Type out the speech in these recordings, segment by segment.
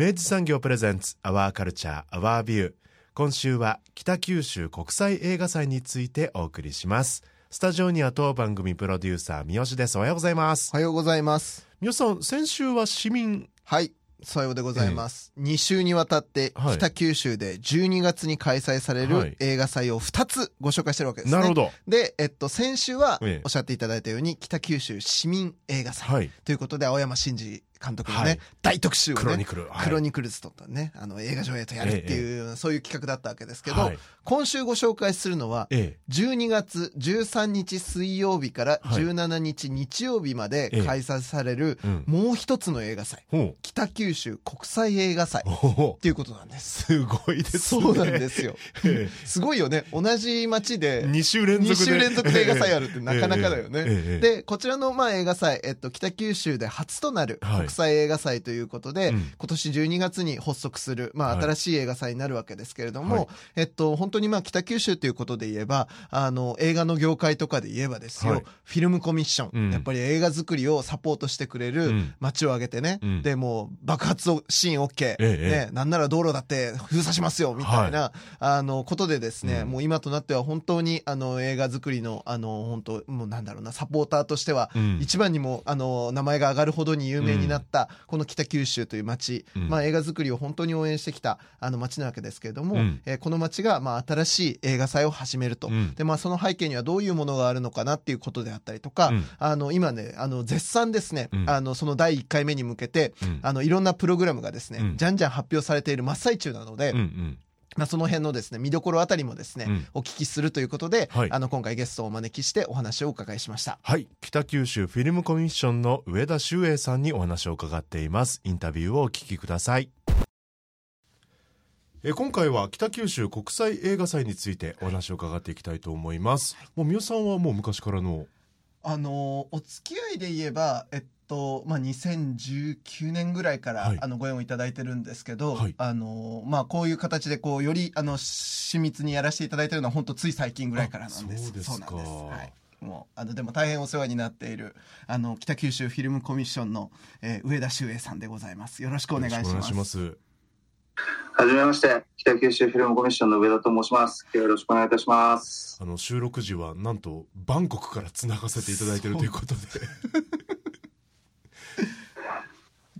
明治産業プレゼンツアワーカルチャーアワービュー今週は北九州国際映画祭についてお送りします。スタジオには当番組プロデューサー三好です。おはようございます。おはようございます。三好さん先週は市民。はい。さようでございます、ええ、2週にわたって北九州で12月に開催される映画祭を2つご紹介してるわけですね。なるほど。で、えっと、先週はおっしゃっていただいたように北九州市民映画祭ということで青山真司監督のね、はい、大特集をね、クロニクル、はい、クロニクルズとね、あの映画上映とやるっていう、ええ、そういう企画だったわけですけど、はい、今週ご紹介するのは、ええ、12月13日水曜日から17日日曜日まで開催される、もう一つの映画祭、北九州国際映画祭っていうことなんです。すごいですね。そうなんですよ。すごいよね。同じ街で2週連続で ,2 週連続で映画祭やるってなかなかだよね。で、こちらのまあ映画祭、えっと、北九州で初となる国国際映画祭ということで、うん、今年12月に発足する、まあ、新しい映画祭になるわけですけれども、はい、えっと、本当にまあ、北九州ということで言えば、あの、映画の業界とかで言えばですよ、はい、フィルムコミッション、うん、やっぱり映画作りをサポートしてくれる街を挙げてね、うん、で、もう、爆発シーン OK、ええ、ね、なんなら道路だって封鎖しますよ、みたいな、はい、あの、ことでですね、もう今となっては本当に、あの、映画作りの、あの、本当、もうなんだろうな、サポーターとしては、一番にも、あの、名前が上がるほどに有名になった、この北九州という町、うん、まあ、映画作りを本当に応援してきたあの町なわけですけれども、うん、えー、この町がまあ新しい映画祭を始めると、うん、でまあ、その背景にはどういうものがあるのかなっていうことであったりとか、あの今ねあの絶賛ですね、あのその第1回目に向けて、あのいろんなプログラムがですね、じゃんじゃん発表されている真っ最中なので。うんうんまあ、その辺のですね見どころあたりもですね、うん、お聞きするということで、はい、あの今回ゲストをお招きしてお話をお伺いしました。はい。北九州フィルムコミッションの上田修英さんにお話を伺っています。インタビューをお聞きください。え今回は北九州国際映画祭についてお話を伺っていきたいと思います、はい、もう三代さんはもう昔からの？あのお付き合いで言えばえっとまあ、2019年ぐらいから、はい、あのご縁をいただいてるんですけど、はい、あのまあ、こういう形でこうよりあの親密にやらせていただいてるのは本当つい最近ぐらいからなんです。そうなんです。はいもうあのでも大変お世話になっているあの北九州フィルムコミッションの、えー、上田修英さんでございます。よろしくお願いします。お願いします。はじめまして、北九州フィルムコミッションの上田と申します。よろしくお願いいたします。あの収録時はなんとバンコクからつながせていただいているということで。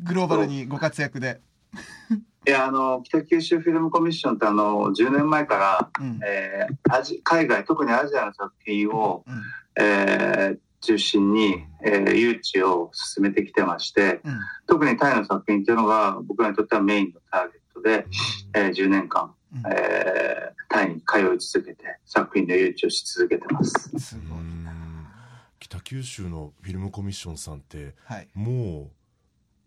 グローバルにご活躍で。いやあの北九州フィルムコミッションってあの10年前から、うん、えー、アジ海外特にアジアの作品を、うん、えー、中心に、えー、誘致を進めてきてまして、うん、特にタイの作品っていうのが僕らにとってはメインのターゲットで、うん、えー、10年間、うん、えー、タイに通い続けて作品の誘致をし続けてます。すごい。北九州のフィルムコミッションさんって、はい、もう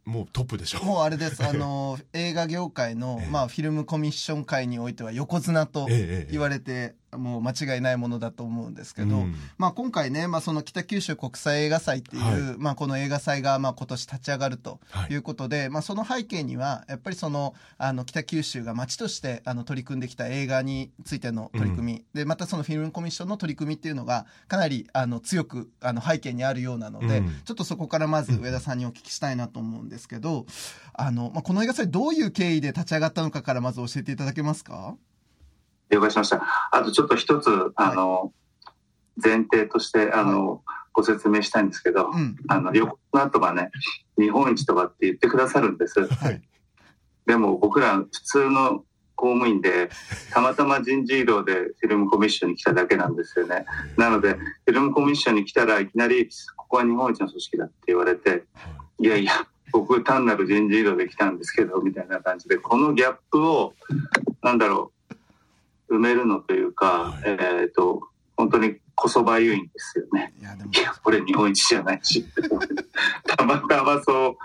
もうトップでしょ。もうあれです。あの映画業界の、ええ、まあ、フィルムコミッション界においては横綱と言われてもう間違いないものだと思うんですけど、うん、まあ、今回ね、まあ、その北九州国際映画祭っていう、はい、まあ、この映画祭がまあ今年立ち上がるとい。うことで、はい、まあ、その背景にはやっぱりそのあの北九州が町としてあの取り組んできた映画についての取り組み、うん、でまたそのフィルムコミッションの取り組みっていうのがかなりあの強くあの背景にあるようなので、うん、ちょっとそこからまず上田さんにお聞きしたいなと思うんですけどあの、まあ、この映画祭どういう経緯で立ち上がったのかからまず教えていただけますか？了解しました。あとちょっと一つ、あの、前提として、あの、ご説明したいんですけど、うん、あの、横綱とかね、日本一とかって言ってくださるんです。はい、でも僕ら普通の公務員でたまたま人事異動でフィルムコミッションに来ただけなんですよね。なのでフィルムコミッションに来たらいきなりここは日本一の組織だって言われていやいや僕単なる人事異動で来たんですけどみたいな感じでこのギャップをなんだろう埋めるのというか、えっ、と本当にこそばゆいんですよね。いや、でも。いやこれ日本一じゃないし。たまたまそう、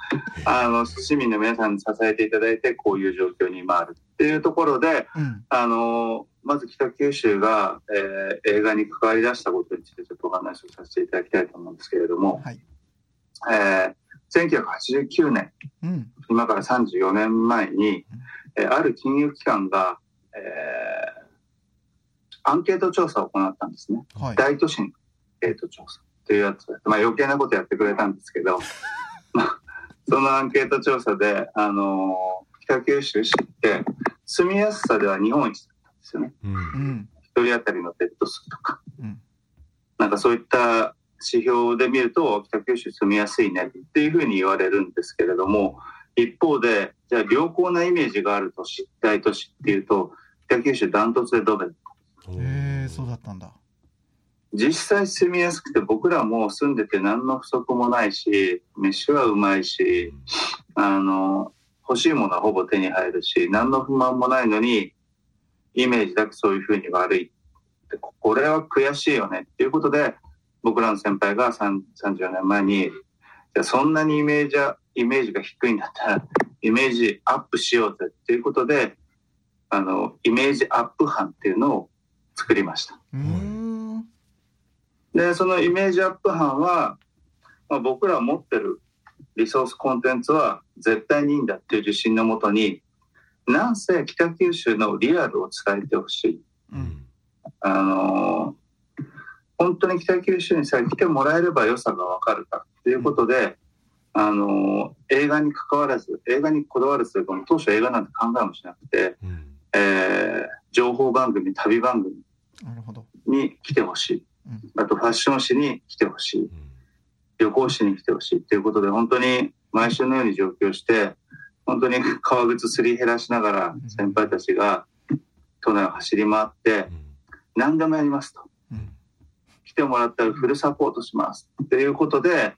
あの、市民の皆さんに支えていただいて、こういう状況に今あるっていうところで、うん、あの、まず北九州が、えー、映画に関わり出したことについてちょっとお話をさせていただきたいと思うんですけれども、はい、えー、1989年、うん、今から34年前に、えー、ある金融機関が、えー、アンケート調査を行ったんですね。はい、大都市のアンケート調査というやつ。まあ余計なことやってくれたんですけど、そのアンケート調査で、あのー、北九州市って住みやすさでは日本一だったんですよね。うん、1人当たりのベッド数とか、うん、なんかそういった指標で見ると北九州住みやすいねっていうふうに言われるんですけれども一方でじゃあ良好なイメージがある都市大都市っていうと北九州ダントツでドベンへえそうだったんだ。実際住みやすくて僕らも住んでて何の不足もないし飯はうまいしあの欲しいものはほぼ手に入るし何の不満もないのにイメージだけそういうふうに悪いこれは悔しいよね。っていうことで僕らの先輩が34年前にじゃそんなにイメージイメージが低いんだったらイメージアップしようぜ。っていうことであのイメージアップ班っていうのを作りました。でそのイメージアップ班は、まあ、僕ら持ってるリソースコンテンツは絶対にいいんだっていう自信のもとになんせ北九州のリアルを伝えてほしい。うん、あの本当に北九州にさえ来てもらえれば良さが分かるかっていうことで、うん、あの映画に関わらず映画にこだわるというか当初映画なんて考えもしなくて、うん、えー、情報番組旅番組に来てほしい、あとファッション誌に来てほしい、旅行誌に来てほしいということで本当に毎週のように上京して本当に 革靴すり減らしながら先輩たちが都内を走り回って何でもやりますと、来てもらったらフルサポートします。っていうことで、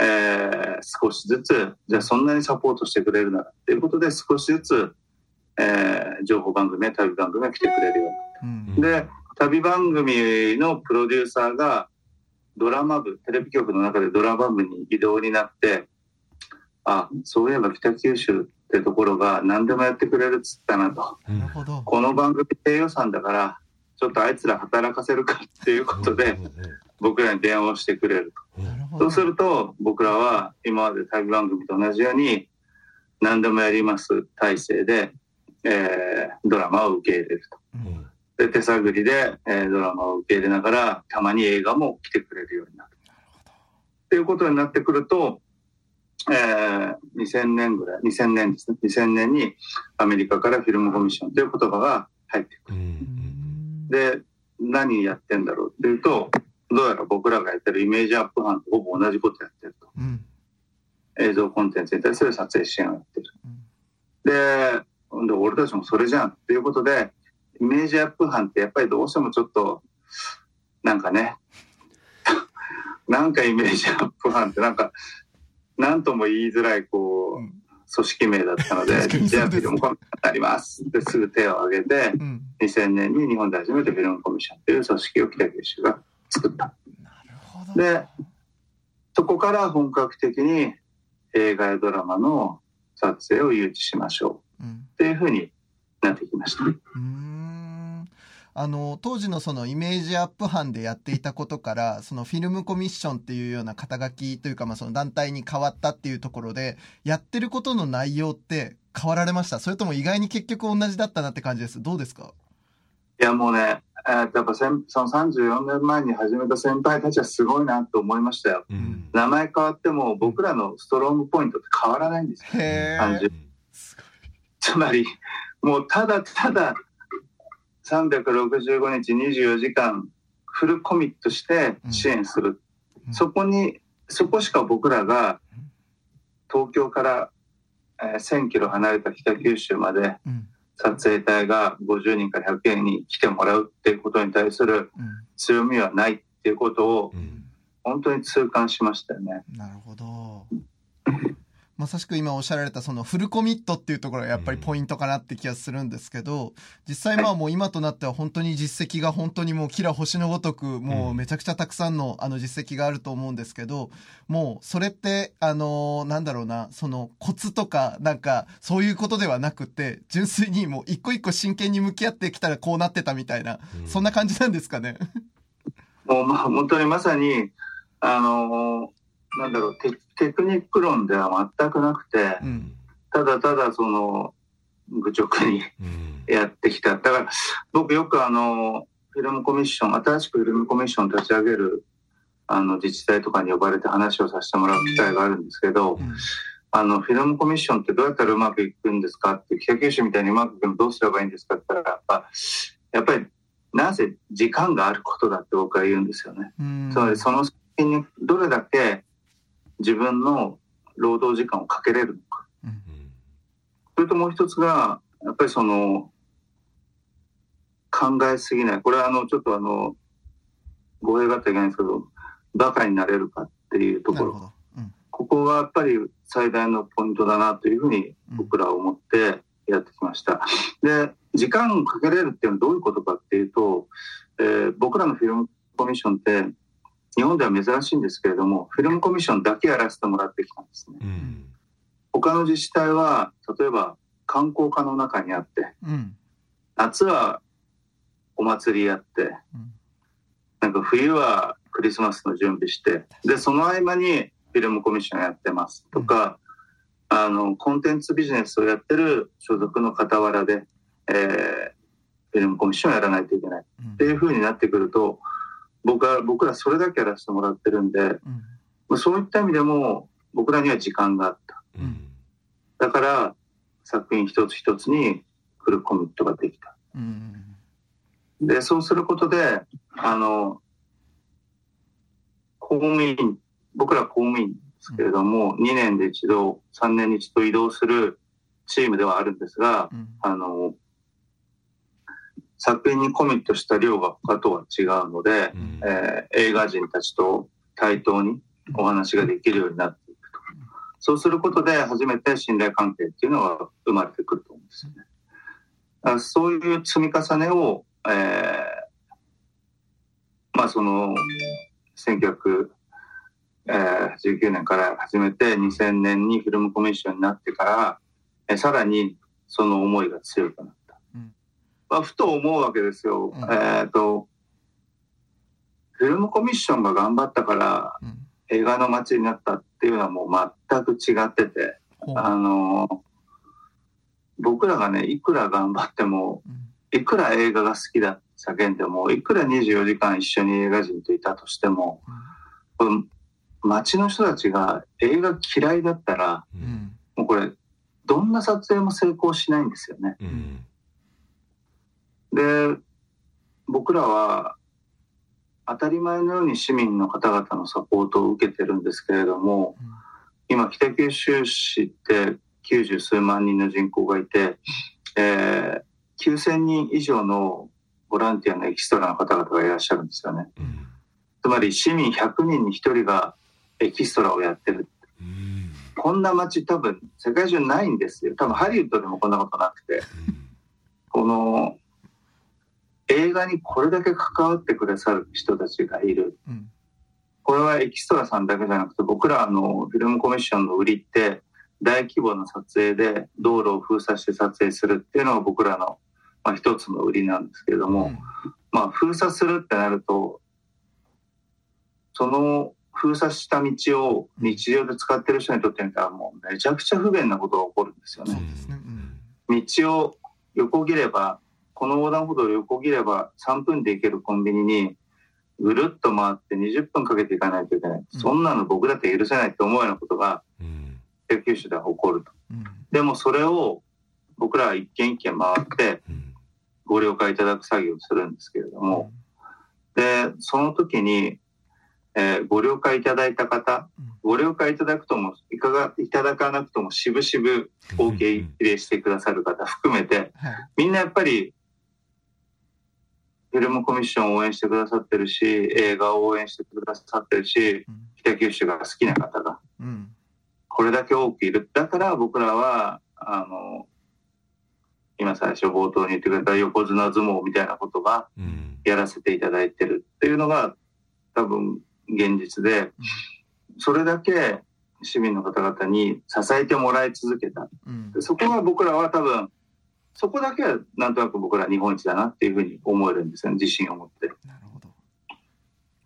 えー、少しずつじゃあそんなにサポートしてくれるなら。っていうことで少しずつ、えー、情報番組や旅番組が来てくれるように。な。で旅番組のプロデューサーがドラマ部テレビ局の中でドラマ部に異動になってあそういえば北九州ってところが何でもやってくれるっつったなと、この番組低予算だからちょっとあいつら働かせるかっていうことで僕らに電話をしてくれると。そうすると僕らは今まで旅番組と同じように何でもやります体制で、えー、ドラマを受け入れると。うんで手探りで、えー、ドラマを受け入れながらたまに映画も来てくれるようになる。っていうことになってくると、えー、2000年ぐらい2000年ですね。2000年にアメリカからフィルムコミッションという言葉が入ってくる。で何やってんだろうっていうとどうやら僕らがやってるイメージアップ班とほぼ同じことやってると、うん、映像コンテンツに対する撮影支援をやってる、うん、で俺たちもそれじゃんっていうことでイメージアップ班ってやっぱりどうしてもちょっとなんかね。なんかイメージアップ班ってなんか何とも言いづらいこう、うん、組織名だったので「じゃあフィルムコミッションになります」ってすぐ手を挙げて、うん、2000年に日本で初めてフィルムコミッションという組織を北九州が作った。でそこから本格的に映画やドラマの撮影を誘致しましょう。っていうふうになってきました。あの当時のそのイメージアップ班でやっていたことからそのフィルムコミッションっていうような肩書きというか、まあ、その団体に変わったっていうところでやってることの内容って変わられました？それとも意外に結局同じだったなって感じです？どうですか？いやもうね、えー、やっぱその34年前に始めた先輩たちはすごいなと思いましたよ、うん、名前変わっても僕らのストロングポイントって変わらないんですよ、単純つまりもうただただ365日24時間フルコミットして支援する、うん、そこにそこしか僕らが東京から、えー、1000キロ離れた北九州まで、撮影隊が50人から100人に来てもらうっていうことに対する強みはないっていうことを本当に痛感しましたよね。なるほど。まさしく今おっしゃられたそのフルコミットっていうところがやっぱりポイントかなって気がするんですけど、実際まあもう今となっては本当に実績が本当にもうキラ星のごとくもうめちゃくちゃたくさんのあの実績があると思うんですけど、もうそれってあのなんだろうな、そのコツとかなんかそういうことではなくて、純粋にもう一個一個真剣に向き合ってきたらこうなってたみたいな、そんな感じなんですかね？もうまあ本当にまさにあのなんだろうテテクニック論では全くなくて、うん、ただただその愚直にやってきた。だから僕よくあのフィルムコミッション新しくフィルムコミッション立ち上げるあの自治体とかに呼ばれて話をさせてもらう機会があるんですけど、うん、あのフィルムコミッションってどうやったらうまくいくんですかって北九州みたいにうまくいくのどうすればいいんですかって言ったらやっぱやっぱりなぜ時間があることだって僕は言うんですよね。つまりその先にどれだけ自分の労働時間をかけれるのか。うん、それともう一つが、やっぱりその、考えすぎない。これはあの、ちょっとあの、語弊があったらいけないんですけど、バカになれるかっていうところ。うん、ここがやっぱり最大のポイントだなというふうに僕らは思ってやってきました。で、時間をかけれるっていうのはどういうことかっていうと、えー、僕らのフィルムコミッションって日本では珍しいんですけれどもフィルムコミッションだけやらせてもらってきたんですね、うん、他の自治体は例えば観光課の中にあって、うん、夏はお祭りやって、うん、なんか冬はクリスマスの準備してでその合間にフィルムコミッションやってます。とか、あのコンテンツビジネスをやってる所属の傍らで、えー、フィルムコミッションをやらないといけない、っていうふうになってくると僕は僕らそれだけやらせてもらってるんで、うん、そういった意味でも僕らには時間があった、うん、だから作品一つ一つにフルコミットができた、うん、でそうすることであの公務員僕ら公務員ですけれども、2年で一度3年に一度移動するチームではあるんですが、あの作品にコミットした量が他とは違うので、うん、えー、映画人たちと対等にお話ができるようになっていくと。そうすることで初めて信頼関係っていうのは生まれてくると思うんですよね。あそういう積み重ねを、えー、まあその1919年から始めて2000年にフィルムコミッションになってから、えさらにその思いが強くなった。まあ、ふと思うわけですよ。うん、えっ、ー、と、フィルムコミッションが頑張ったから、映画の街になったっていうのはもう全く違ってて、うん、あの、僕らがね、いくら頑張っても、いくら映画が好きだ叫んでも、いくら24時間一緒に映画人といたとしても、うん、街の人たちが映画嫌いだったら、うん、もうこれ、どんな撮影も成功しないんですよね。うんで、僕らは当たり前のように市民の方々のサポートを受けてるんですけれども、うん、今北九州市って90数万人の人口がいて、えー、9000人以上のボランティアのエキストラの方々がいらっしゃるんですよね。うん、つまり市民100人に1人がエキストラをやってる。うん、こんな街多分世界中ないんですよ。多分ハリウッドでもこんなことなくて。この映画にこれだけ関わってくださる人たちがいる、うん、これはエキストラさんだけじゃなくて僕らのフィルムコミッションの売りって大規模な撮影で道路を封鎖して撮影するっていうのが僕らの、まあ、一つの売りなんですけれども、うん、まあ封鎖するってなるとその封鎖した道を日常で使ってる人にとってみたらもうめちゃくちゃ不便なことが起こるんですよね。うん、道を横切ればこの横断歩道を横切れば3分で行けるコンビニにぐるっと回って20分かけていかないといけない、うん、そんなの僕だって許せないと思うようなことが北九州では起こると、うん、でもそれを僕らは一軒一軒回ってご了解いただく作業をするんですけれども、でその時にえー、ご了解いただいた方、ご了解いただくとも、いかが、いただかなくとも、しぶしぶ、お受け入れしてくださる方含めて、みんなやっぱり、フィルムコミッションを応援してくださってるし、映画を応援してくださってるし、北九州が好きな方が、これだけ多くい。る。だから僕らは、あの、今最初冒頭に言ってくれた横綱相撲みたいなことがやらせていただいてるっていうのが多分現実で、それだけ市民の方々に支えてもらい続けた。そこは僕らは多分、そこだけはなんとなく僕ら日本一だなっていうふうに思えるんですよね、自信を持って。なるほど。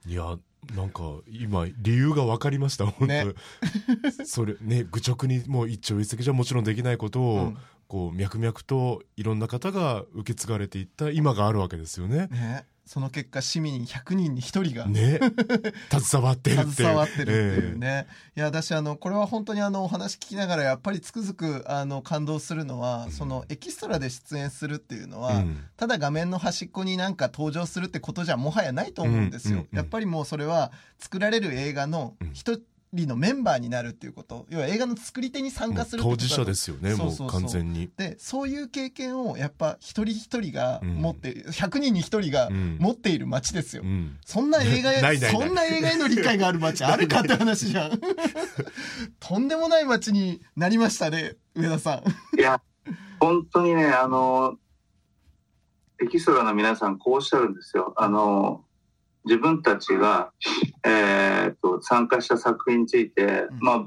いや、なんか今理由が分かりました本当、ね、それね愚直にもう一朝一夕じゃもちろんできないことを、うん、こう脈々といろんな方が受け継がれていった今があるわけですよね。ねその結果市民100人に1人がね。携わってるって携わってるっていうね、えー、いや私あのこれは本当にあのお話聞きながらやっぱりつくづくあの感動するのは、うん、そのエキストラで出演するっていうのは、うん、ただ画面の端っこになんか登場するってことじゃもはやないと思うんですよ、やっぱりもうそれは作られる映画の一、うん理のメンバーになるっていうこと。要は映画の作り手に参加する当事者ですよねもう完全に。でそういう経験をやっぱ一人一人が持って、うん、100人に1人が持っている街ですよ、うん、そんな映画へ そんな映画への理解がある街あるかって話じゃん。とんでもない街になりましたね上田さん。いや本当にねあのエキストラの皆さんこうおっしゃるんですよ。あの自分たちが、えー、と参加した作品について、うん、まあ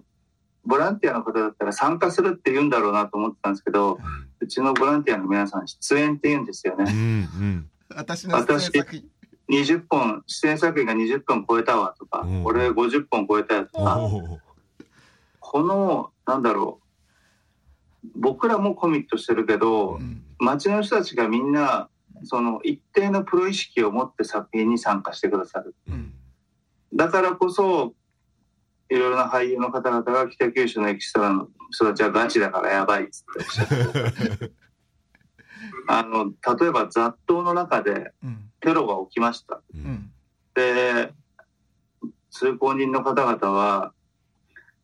ボランティアの方だったら参加するって言うんだろうなと思ってたんですけど、うちのボランティアの皆さん出演って言うんですよね。うんうん、私の出演作品。20本出演作品が20本超えたわとか、うん、俺50本超えたやとか。このなんだろう。僕らもコミットしてるけど、うん、街の人たちがみんなその一定のプロ意識を持って作品に参加してくださる。うん、だからこそ、いろいろな俳優の方々が北九州のエキストラの人たちはガチだからやばいっつっておっしゃって あの、例えば雑踏の中でテロが起きました。うん、で、通行人の方々は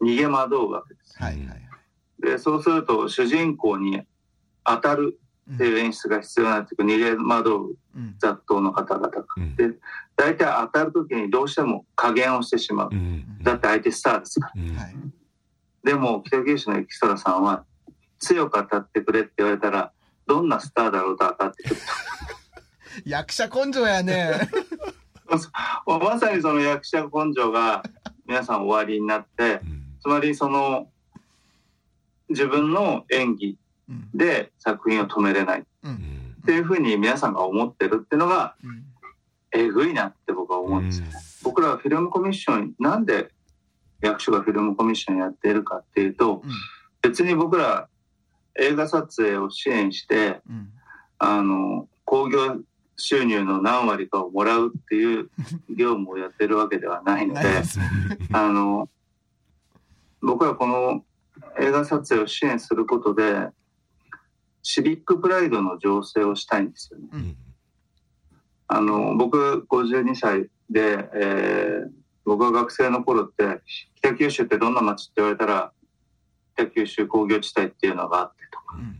逃げ惑うわけです。はいはい、で、そうすると主人公に当たるっていう演出が必要になってくる、逃げ惑う雑踏の方々が、うん、で大体当たる時にどうしても加減をしてしまう、うん、だって相手スターですから、うん、でも北九州のエキストラさんは強く当たってくれって言われたらどんなスターだろうと当たってくると。役者根性やね。まさにその役者根性が皆さん終わりになって、つまりその自分の演技で作品を止めれない。っていうふうに皆さんが思ってるっていうのがえぐいなって僕は思うんですよね。僕らはフィルムコミッションなんで役所がフィルムコミッションやっているかっていうと、別に僕ら映画撮影を支援して、あの興行収入の何割かをもらうっていう 業務をやってるわけではないので あの僕はこの映画撮影を支援することでシビックプライドの醸成をしたいんですよね。うん、あの僕52歳で、えー、僕が学生の頃って北九州ってどんな街って言われたら北九州工業地帯っていうのがあってとか、うん、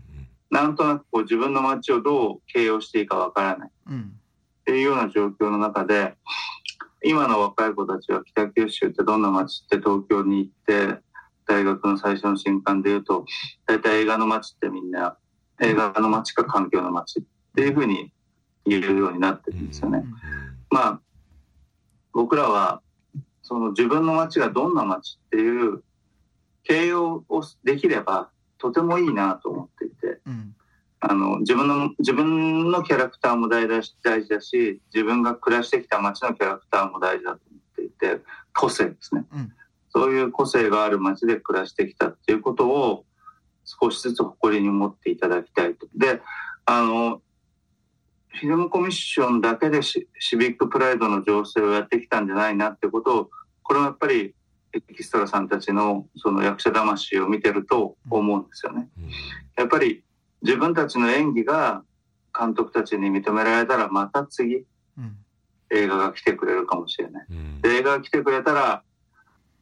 なんとなくこう自分の街をどう形容していいかわからない、うん、っていうような状況の中で今の若い子たちは北九州ってどんな街って東京に行って大学の最初の新刊でいうと大体映画の街ってみんな映画の街か環境の街っていうふうに言えるようになってるんですよね。まあ僕らはその自分の街がどんな街っていう形容をできればとてもいいなと思っていて、うん、あの自分の自分のキャラクターも大事大事だし自分が暮らしてきた街のキャラクターも大事だと思っていて個性ですね、うん、そういう個性がある街で暮らしてきたっていうことを少しずつ誇りに持っていただきたいと。で、あの、フィルムコミッションだけでシビックプライドの情勢をやってきたんじゃないなってことを、これはやっぱりエキストラさんたちのその役者魂を見てると思うんですよね。やっぱり自分たちの演技が監督たちに認められたらまた次、映画が来てくれるかもしれない。で映画が来てくれたら、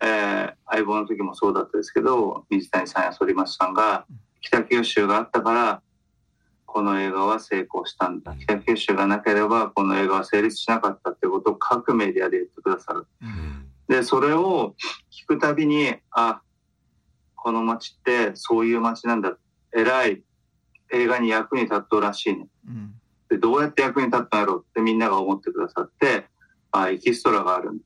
えー、相棒の時もそうだったですけど水谷さんや反町さんが北九州があったからこの映画は成功したんだ。北九州がなければこの映画は成立しなかったってことを各メディアで言ってくださる。でそれを聞くたびにあこの街ってそういう街なんだ。偉い映画に役に立っとうらしいね、うん、でどうやって役に立ったんやろうってみんなが思ってくださってあエキストラがあるんだ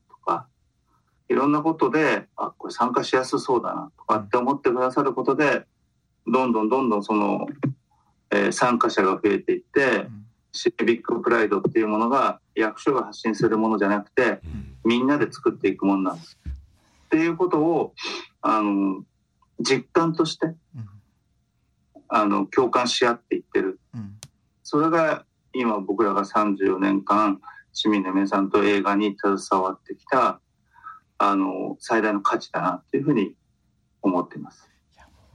いろんなことであこれ参加しやすそうだなとかって思ってくださることでどんどんどんどんその、えー、参加者が増えていって、うん、シビックプライドっていうものが役所が発信するものじゃなくて、みんなで作っていくものなんです。っていうことをあの実感として、あの共感し合っていってる、うん、それが今僕らが34年間市民の皆さんと映画に携わってきたあの最大の価値だなっていうふうに思っています。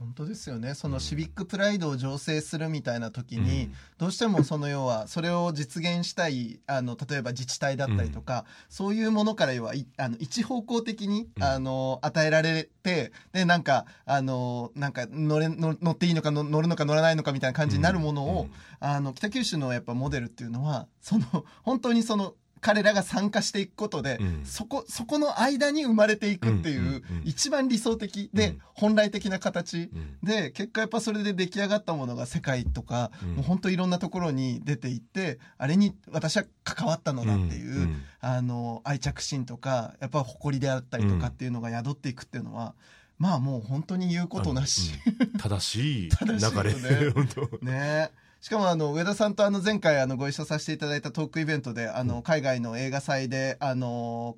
本当ですよね。そのシビックプライドを醸成するみたいな時に、うん、どうしてもその要はそれを実現したいあの例えば自治体だったりとか、うん、そういうものから要はあの一方向的に、うん、あの与えられてでなんかあのなんか乗れ乗っていいのか乗るのか乗らないのかみたいな感じになるものを、あの北九州のやっぱモデルっていうのはその本当にその彼らが参加していくことで、うん、そこそこの間に生まれていくっていう,、一番理想的で、本来的な形、で結果やっぱそれで出来上がったものが世界とか、もう本当いろんなところに出ていってあれに私は関わったのだっていう、あの愛着心とかやっぱ誇りであったりとかっていうのが宿っていくっていうのは。まあもう本当に言うことなし、正しい流れ。ね。ねしかもあの上田さんとあの前回あのご一緒させていただいたトークイベントであの海外の映画祭であの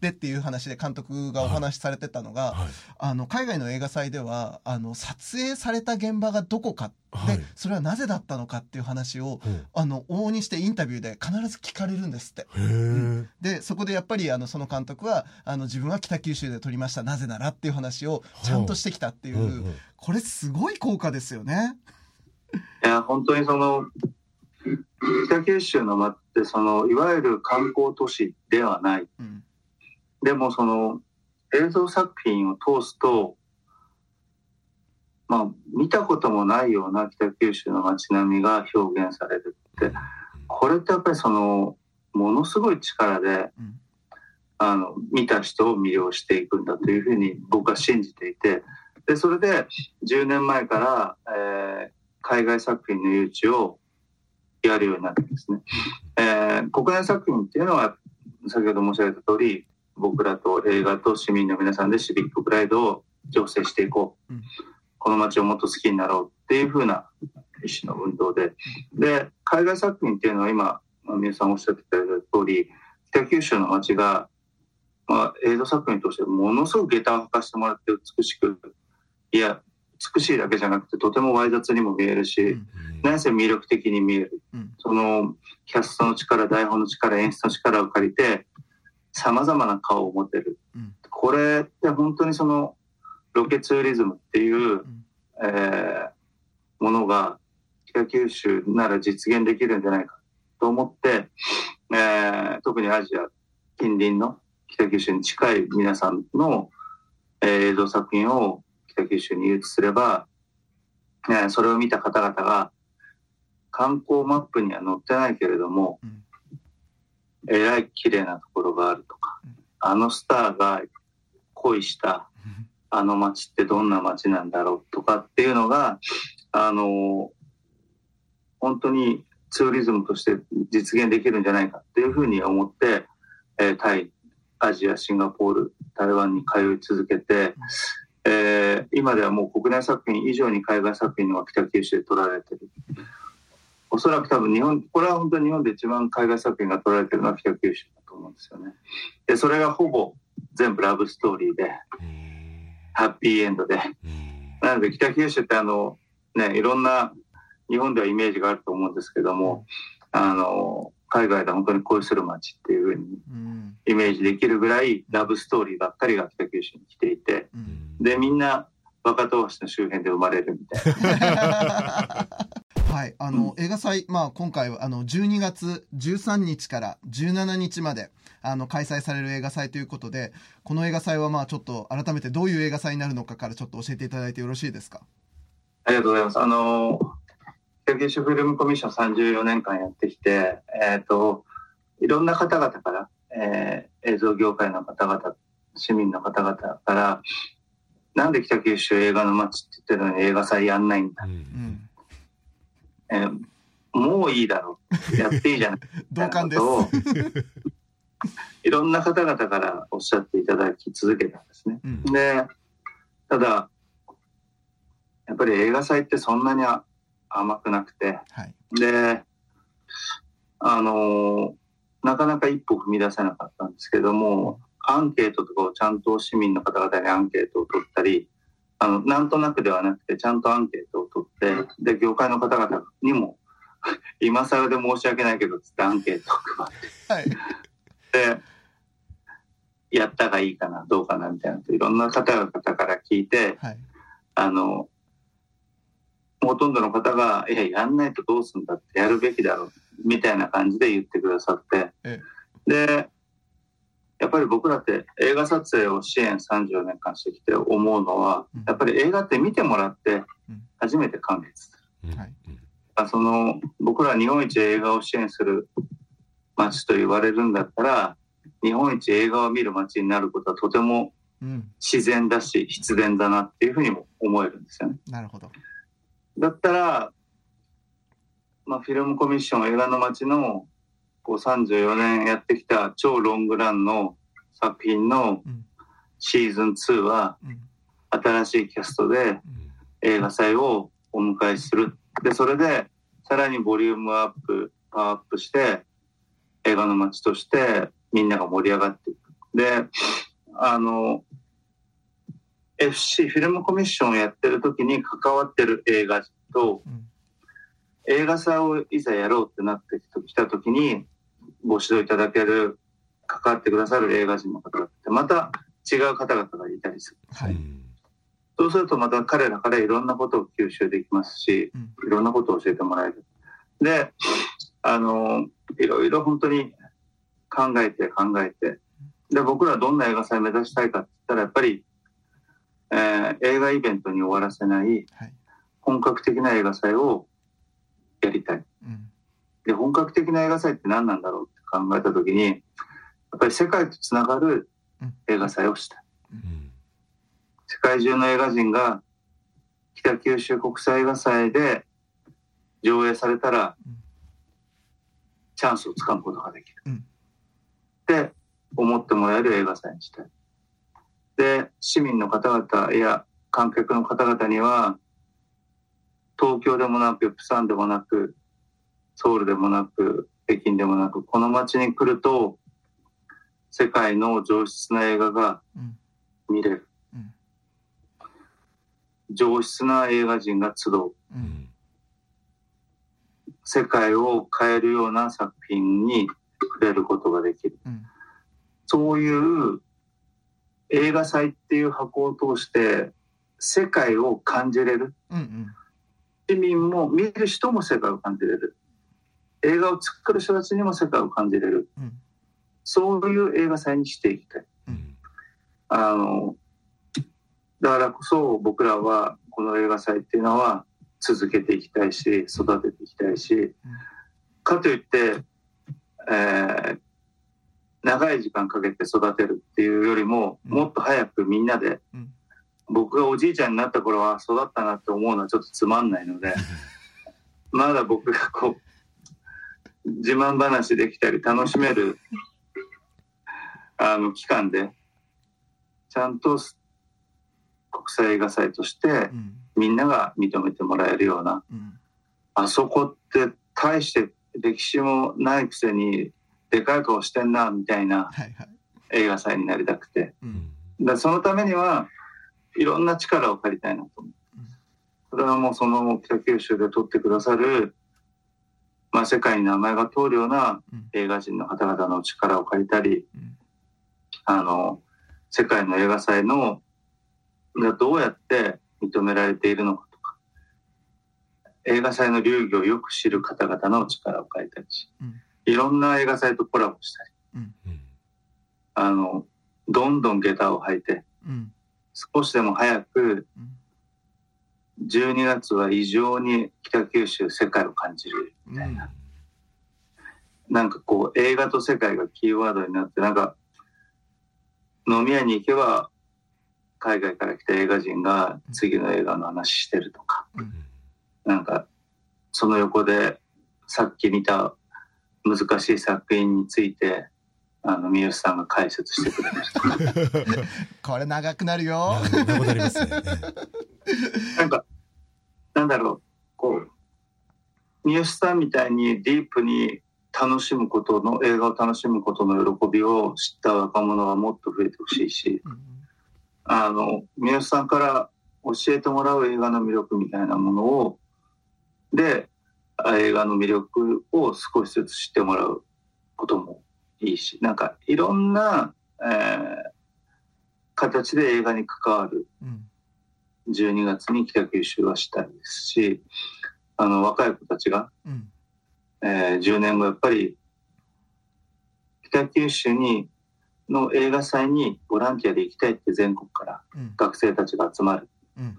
でっていう話で監督がお話しされてたのが、はい、あの海外の映画祭ではあの撮影された現場がどこかで、はい、それはなぜだったのかっていう話を、あの往々にしてインタビューで必ず聞かれるんですって。うん、でそこでやっぱりあのその監督はあの自分は北九州で撮りましたなぜならっていう話をちゃんとしてきたっていう、これすごい効果ですよね。いや、本当にその、北九州の街ってそのいわゆる観光都市ではない、うん、でもその映像作品を通すとまあ見たこともないような北九州の街並みが表現されるって。これってやっぱりそのものすごい力で、うん、あの見た人を魅了していくんだというふうに僕は信じていて。でそれで10年前から、えー海外作品の誘致をやるようになってですね、えー、国内作品っていうのは先ほど申し上げた通り僕らと映画と市民の皆さんでシビックプライドを醸成していこう、うん、この街をもっと好きになろうっていうふうな意思の運動で。で海外作品っていうのは今皆さんおっしゃってた通り北九州の街が、まあ、映像作品としてものすごく下駄を履かしてもらって美しくいや美しいだけじゃなくてとてもわい雑にも見えるし、うん、何せ魅力的に見える、うん、そのキャストの力台本の力演出の力を借りてさまざまな顔を持てる、うん、これって本当にそのロケツーリズムっていう、うん、えー、ものが北九州なら実現できるんじゃないかと思って、えー、特にアジア近隣の北九州に近い皆さんの、えー、映像作品を北九州に誘致すれば、ね、それを見た方々が観光マップには載ってないけれども、うん、えらい綺麗なところがあるとか、うん、あのスターが恋したあの街ってどんな街なんだろうとかっていうのがあの本当にツーリズムとして実現できるんじゃないかっていうふうに思って、えー、タイアジアシンガポール台湾に通い続けて、えー、今ではもう国内作品以上に海外作品が北九州で撮られてる。おそらく多分日本、これは本当に日本で一番海外作品が撮られてるのは北九州だと思うんですよね。で、それがほぼ全部ラブストーリーで、ハッピーエンドで。なので北九州ってあの、ね、いろんな日本ではイメージがあると思うんですけども、あの、海外で本当に恋する街っていうふうにイメージできるぐらいラブストーリーばっかりが北九州に来ていて、でみんな若戸橋の周辺で生まれるみたいな。はい、あの、うん、映画祭、まあ、今回はあの12月13日から17日まであの開催される映画祭ということでこの映画祭はまあちょっと改めてどういう映画祭になるのかからちょっと教えていただいてよろしいですか？ありがとうございます。あの北九州フィルムコミッション34年間やってきてえっ、ー、といろんな方々から、えー、映像業界の方々市民の方々からなんで北九州映画の街って言ってるのに映画祭やんないんだ、うん。えー、もういいだろう。やっていいじゃない。同感です。いろんな方々からおっしゃっていただき続けたんですね。うん、でただやっぱり映画祭ってそんなに甘くなくて、はい、であのなかなか一歩踏み出せなかったんですけどもアンケートとかをちゃんと市民の方々にアンケートを取ったりあのなんとなくではなくてちゃんとアンケートを取ってで業界の方々にも 今更で申し訳ないけどつってアンケートを配って、はい、でやったがいいかなどうかなみたいないろんな方々から聞いて、はい、あのほとんどの方が「いややんないとどうすんだ」ってやるべきだろうみたいな感じで言ってくださって、でやっぱり僕らって映画撮影を支援34年間してきて思うのは、やっぱり映画って見てもらって初めて完結する。はい。その僕ら日本一映画を支援する街と言われるんだったら日本一映画を見る街になることはとても自然だし、必然だなっていうふうにも思えるんですよね。なるほどだったら、まあ、フィルムコミッション映画の街のこう34年やってきた超ロングランの作品のシーズン2は新しいキャストで映画祭をお迎えする。で、それでさらにボリュームアップ、パワーアップして映画の街としてみんなが盛り上がっていく。で、あの、FC フィルムコミッションをやってる時に関わってる映画と、映画祭をいざやろうってなってきた時にご指導いただける関わってくださる映画人の方々ってまた違う方々がいたりする、はい、そうするとまた彼らからいろんなことを吸収できますし、うん、いろんなことを教えてもらえる。であのいろいろ本当に考えて考えてで僕らどんな映画祭目指したいかって言ったらやっぱり、えー、映画イベントに終わらせない本格的な映画祭をやりたい、うん、で本格的な映画祭って何なんだろうって考えた時にやっぱり世界とつながる映画祭をしたい、うん、世界中の映画人が北九州国際映画祭で上映されたら、チャンスをつかむことができる、うん、って思ってもらえる映画祭にしたいで市民の方々や観客の方々には東京でもなくプサンでもなくソウルでもなく北京でもなくこの街に来ると世界の上質な映画が見れる、うん。うん、上質な映画人が集う、うん、世界を変えるような作品に触れることができる、そういう映画祭っていう箱を通して世界を感じれる、うんうん、市民も見る人も世界を感じれる。映画を作る人たちにも世界を感じれる、うん、そういう映画祭にしていきたい、うん、あのだからこそ僕らはこの映画祭っていうのは続けていきたいし育てていきたいし、うん、かといって、えー、長い時間かけて育てるっていうよりも、もっと早くみんなで、僕がおじいちゃんになった頃は育ったなって思うのはちょっとつまんないので まだ僕がこう自慢話できたり楽しめるあの期間でちゃんと国際映画祭としてみんなが認めてもらえるような、うん、あそこって大して歴史もないくせにでかい顔してんなみたいな映画祭になりたくて、だそのためにはいろんな力を借りたいなと思う。それはもうその北九州で撮ってくださるまあ、世界に名前が通るような映画人の方々の力を借りたり、うん、あの世界の映画祭のがどうやって認められているのかとか映画祭の流儀をよく知る方々の力を借りたりし、うん、いろんな映画祭とコラボしたり、うん、あのどんどん下駄を履いて、うん、少しでも早く、12月は異常に北九州世界を感じるみたいな、なんかこう映画と世界がキーワードになってなんか飲み屋に行けば海外から来た映画人が次の映画の話してるとか、うん、なんかその横でさっき見た難しい作品についてあの三好さんが解説してくれました。これ長くなるよ。長くなりますね。なんかなんだろう。こう三好さんみたいにディープに楽しむことの映画を楽しむことの喜びを知った若者がもっと増えてほしいし、うん、あの三好さんから教えてもらう映画の魅力みたいなものをで映画の魅力を少しずつ知ってもらうこともいいしなんかいろんな、えー、形で映画に関わる12月に北九州はしたいですしあの若い子たちが、うん。えー、10年後やっぱり北九州にの映画祭にボランティアで行きたいって全国から学生たちが集まる、うん、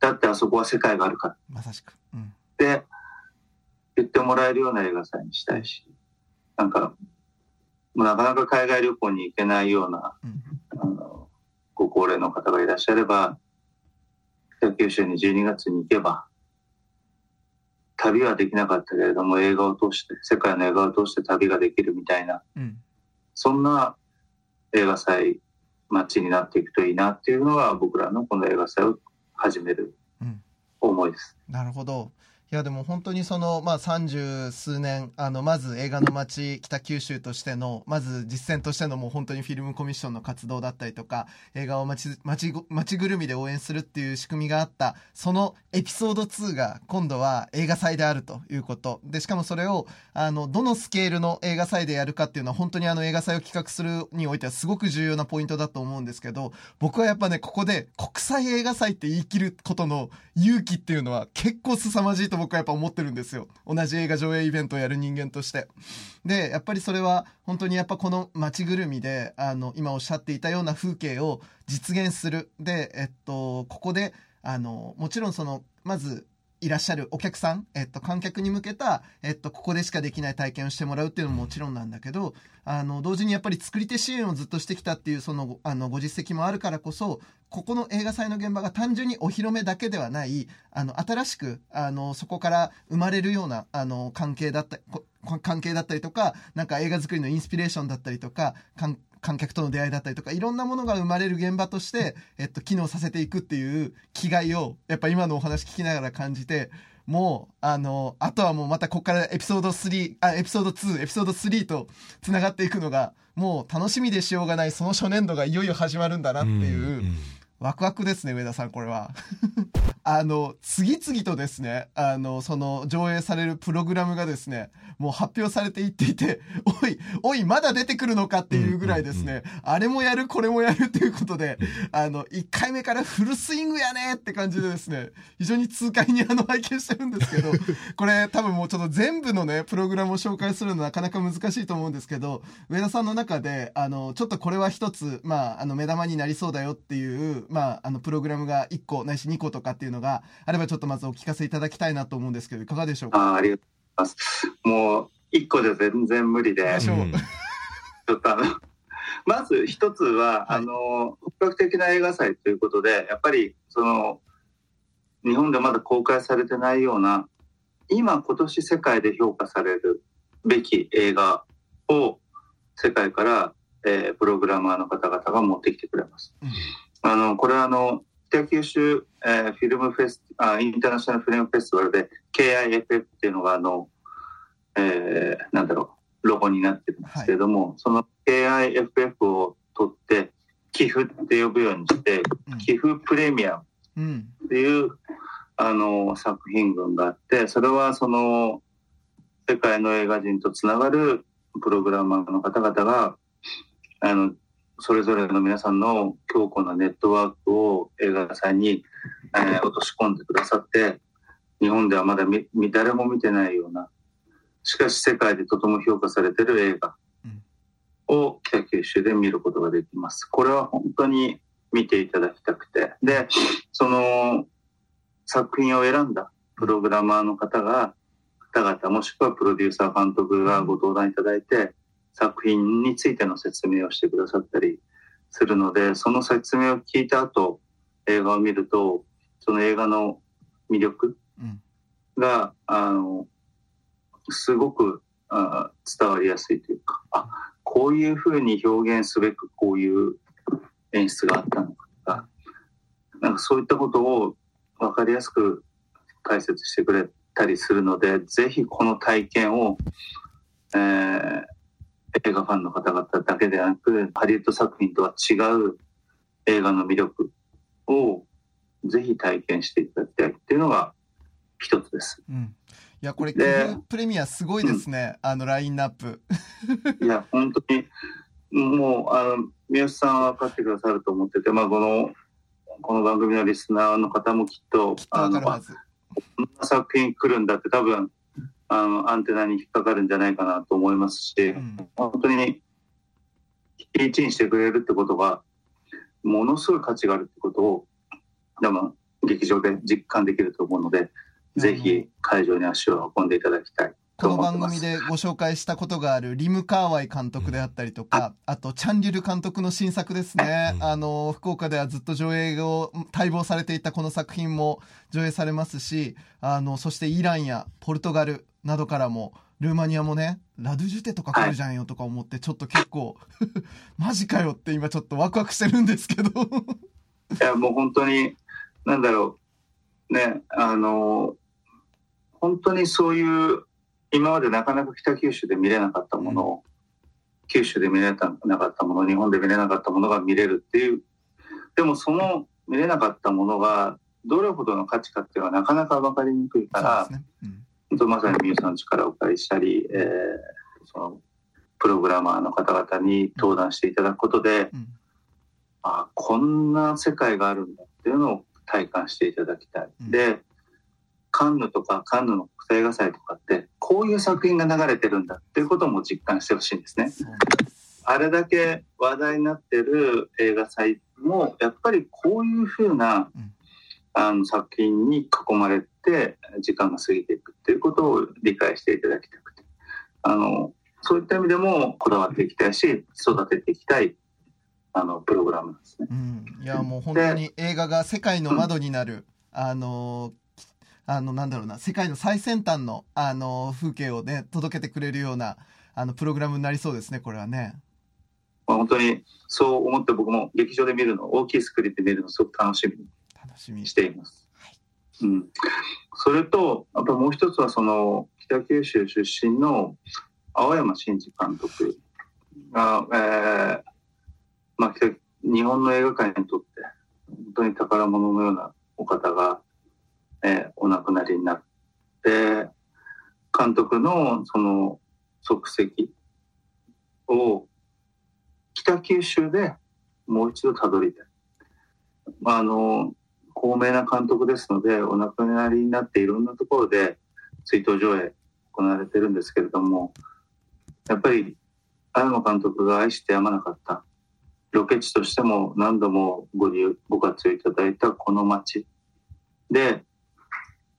だってあそこは世界があるから。まさしく、うん、で言ってもらえるような映画祭にしたいしなんかなかなか海外旅行に行けないような、うん、あのご高齢の方がいらっしゃれば北九州に12月に行けば旅はできなかったけれども映画を通して世界の映画を通して旅ができるみたいな、うん、そんな映画祭街になっていくといいなっていうのが僕らのこの映画祭を始める思いです。うん、なるほどいやでも本当にそのまあ三十数年あのまず映画の街北九州としてのまず実践としてのもう本当にフィルムコミッションの活動だったりとか映画を街街街ぐるみで応援するっていう仕組みがあったそのエピソード2が今度は映画祭であるということ。でしかもそれをあのどのスケールの映画祭でやるかっていうのは本当にあの映画祭を企画するにおいてはすごく重要なポイントだと思うんですけど僕はやっぱねここで国際映画祭って言い切ることの勇気っていうのは結構凄まじいと僕はやっぱ思ってるんですよ。同じ映画上映イベントをやる人間として。でやっぱりそれは本当にやっぱこの街ぐるみであの今おっしゃっていたような風景を実現する。でえっとここであのもちろんそのまずいらっしゃるお客さん、えっと、観客に向けた、えっと、ここでしかできない体験をしてもらうっていうのももちろんなんだけど、あの、同時にやっぱり作り手支援をずっとしてきたっていう、その、あの、ご実績もあるからこそ、ここの映画祭の現場が単純にお披露目だけではない、あの、新しく、あの、そこから生まれるような、あの、関係だった関係だったりとか、なんか映画作りのインスピレーションだったりとか、観客との出会いだったりとかいろんなものが生まれる現場として、えっと、機能させていくっていう気概をやっぱ今のお話聞きながら感じてもうあのあとはもうまたここからエピソード3あエピソード2エピソード3とつながっていくのがもう楽しみでしようがないその初年度がいよいよ始まるんだなっていう、うんうん、ワクワクですね上田さんこれは。あの次々とですねあのその上映されるプログラムがですねもう発表されていっていて、おい、おい、まだ出てくるのかっていうぐらいですね、あれもやる、これもやる っていうことで、あの、1回目からフルスイングやねって感じでですね、非常に痛快にあの拝見してるんですけど、これ多分もうちょっと全部のね、プログラムを紹介するのなかなか難しいと思うんですけど、上田さんの中で、あの、ちょっとこれは一つ、まあ、あの、目玉になりそうだよっていう、まあ、あの、プログラムが1個ないし2個とかっていうのがあればちょっとまずお聞かせいただきたいなと思うんですけど、いかがでしょうか？あありがとうます。もう一個じゃ全然無理で、ちょっとあの、まず一つは、はい、あの、本格的な映画祭ということで、やっぱりその、日本でまだ公開されてないような、今今年世界で評価されるべき映画を世界から、えー、プログラマーの方々が持ってきてくれます。うん、あの、これはあの、北九州、えー、フィルムフェスあ、インターナショナルフィルムフェスティバルで KIFF っていうのがあの、えー、なんだろう、ロゴになってるんですけれども、はい、その KIFF を取って、寄付って呼ぶようにして、うん、寄付プレミアムっていう、うん、あの作品群があって、それはその世界の映画人とつながるプログラマーの方々が、あの、それぞれの皆さんの強固なネットワークを映画祭に、えー、落とし込んでくださって、日本ではまだ誰も見てないような、しかし世界でとても評価されてる映画を北九州で見ることができます。これは本当に見ていただきたくて。で、その作品を選んだプログラマーの方が、方々もしくはプロデューサー監督がご登壇いただいて、作品についての説明をしてくださったりするので、その説明を聞いた後、映画を見ると、その映画の魅力が、うん、あの、すごくあ伝わりやすいというか、あ、こういうふうに表現すべくこういう演出があったのかとか、なんかそういったことを分かりやすく解説してくれたりするので、ぜひこの体験を、えー、映画ファンの方々だけではなく、ハリウッド作品とは違う映画の魅力をぜひ体験していただきたいっていうのが一つです。うん、いや、これ、プレミアすごいですね、うん、あのラインナップ。いや、本当に、もう、あの、三好さんは分かってくださると思ってて、まあ、この、この番組のリスナーの方もきっと、あの、こんな作品来るんだって多分、あの、アンテナに引っかかるんじゃないかなと思いますし、うん、本当に、一にしてくれるってことが、ものすごい価値があるってことを、でも、劇場で実感できると思うので、ぜひ会場に足を運んでいただきたい。この番組でご紹介したことがあるリム・カーワイ監督であったりとか、あと、チャンリル監督の新作ですね。あの、福岡ではずっと上映を待望されていたこの作品も上映されますし、あの、そしてイランやポルトガルなどからも、ルーマニアもね、ラドゥジュテとか来るじゃんよとか思って、ちょっと結構 マジかよって今ちょっとワクワクしてるんですけど。いや、もう本当に、なんだろう、ね、あの、本当にそういう今までなかなか北九州で見れなかったものを、九州で見れなかったもの日本で見れなかったものが見れるっていう。でもその見れなかったものがどれほどの価値かっていうのはなかなか分かりにくいから、ね。うん、まさに美優さんの力をお借りしたり、えー、そのプログラマーの方々に登壇していただくことで、うん、あこんな世界があるんだっていうのを体感していただきたい。うん、でカンヌとかカンヌの国際映画祭とかってこういう作品が流れてるんだっていうことも実感してほしいんですね。あれだけ話題になってる映画祭もやっぱりこういうふうな、あの作品に囲まれて時間が過ぎていくっていうことを理解していただきたくてあのそういった意味でもこだわっていきたいし育てていきたいあのプログラムですね。うん、いやもう本当に映画が世界の窓になる、うん、あのあの、なんだろうな、世界の最先端の、あの、風景をね、届けてくれるような、あの、プログラムになりそうですね、これはね。まあ、本当に、そう思って僕も劇場で見るの、大きいスクリーンで見るの、すごく楽しみに楽しみしています。はい、うん。それと、あともう一つは、その、北九州出身の青山真司監督が、えー、まあ、日本の映画界にとって、本当に宝物のようなお方が、えー、お亡くなりになって、監督のその足跡を北九州でもう一度たどりたい。まあ、あの、高名な監督ですので、お亡くなりになっていろんなところで追悼上映行われてるんですけれども、やっぱり、青山監督が愛してやまなかった、ロケ地としても何度もごご活用いただいたこの街で、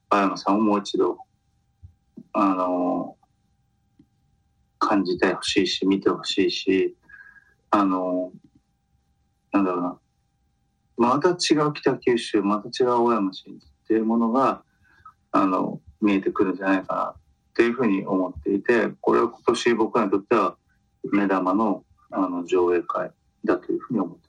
青山さんをもう一度、あの、感じてほしいし、見てほしいし、あの、なんだろうな、また違う北九州、また違う青山新っていうものが、あの、見えてくるんじゃないかなっていうふうに思っていて、これは今年僕らにとっては目玉のあの上映会だというふうに思って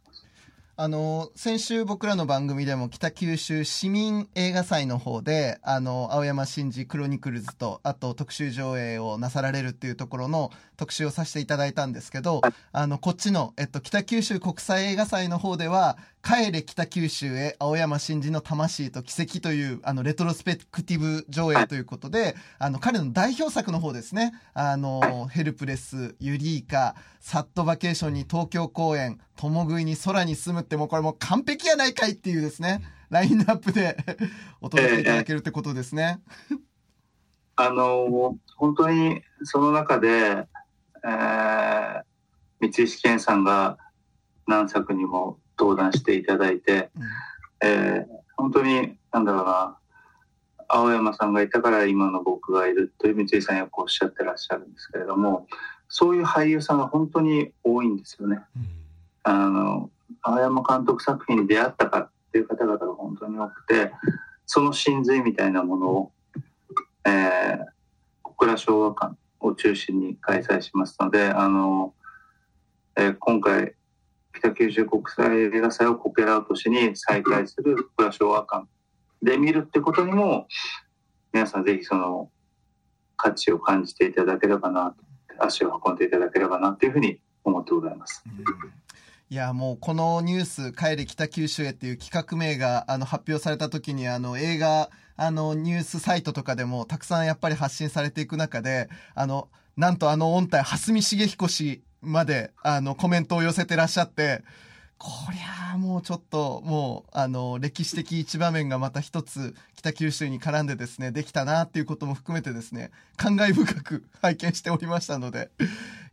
あの、先週僕らの番組でも北九州市民映画祭の方で、あの、青山真司クロニクルズと、あと特集上映をなさられるっていうところの特集をさせていただいたんですけど、あの、こっちの、えっと、北九州国際映画祭の方では、帰れ北九州へ青山真司の魂と奇跡という、あの、レトロスペクティブ上映ということで、あの、彼の代表作の方ですね、あの、ヘルプレス、ユリーカ、サットバケーションに東京公演、共食いに空に住むってもうこれもう完璧やないかいっていうですね、ラインナップで お届けいただけるってことですね。あの本当にその中で、えー、三石健さんが何作にも登壇していただいて、うん、えー、本当になんだろうな青山さんがいたから今の僕がいるという三井さんよくおっしゃってらっしゃるんですけれどもそういう俳優さんが本当に多いんですよね。うん、あの青山監督作品に出会ったかっていう方々が本当に多くてその真髄みたいなものを、えー、小倉昭和館を中心に開催しますのであの、えー、今回北九州国際映画祭をこけら落としに再開する小倉昭和館で見るってことにも皆さんぜひその価値を感じていただければな足を運んでいただければなというふうに思ってございます。いやもうこのニュース「帰れ北九州へ」っていう企画名があの発表された時にあの映画あのニュースサイトとかでもたくさんやっぱり発信されていく中であのなんとあの音体蓮見茂彦氏まであのコメントを寄せてらっしゃってこりゃあもうちょっともうあの歴史的一場面がまた一つ北九州に絡んでですねできたなっていうことも含めてですね感慨深く 拝見しておりましたので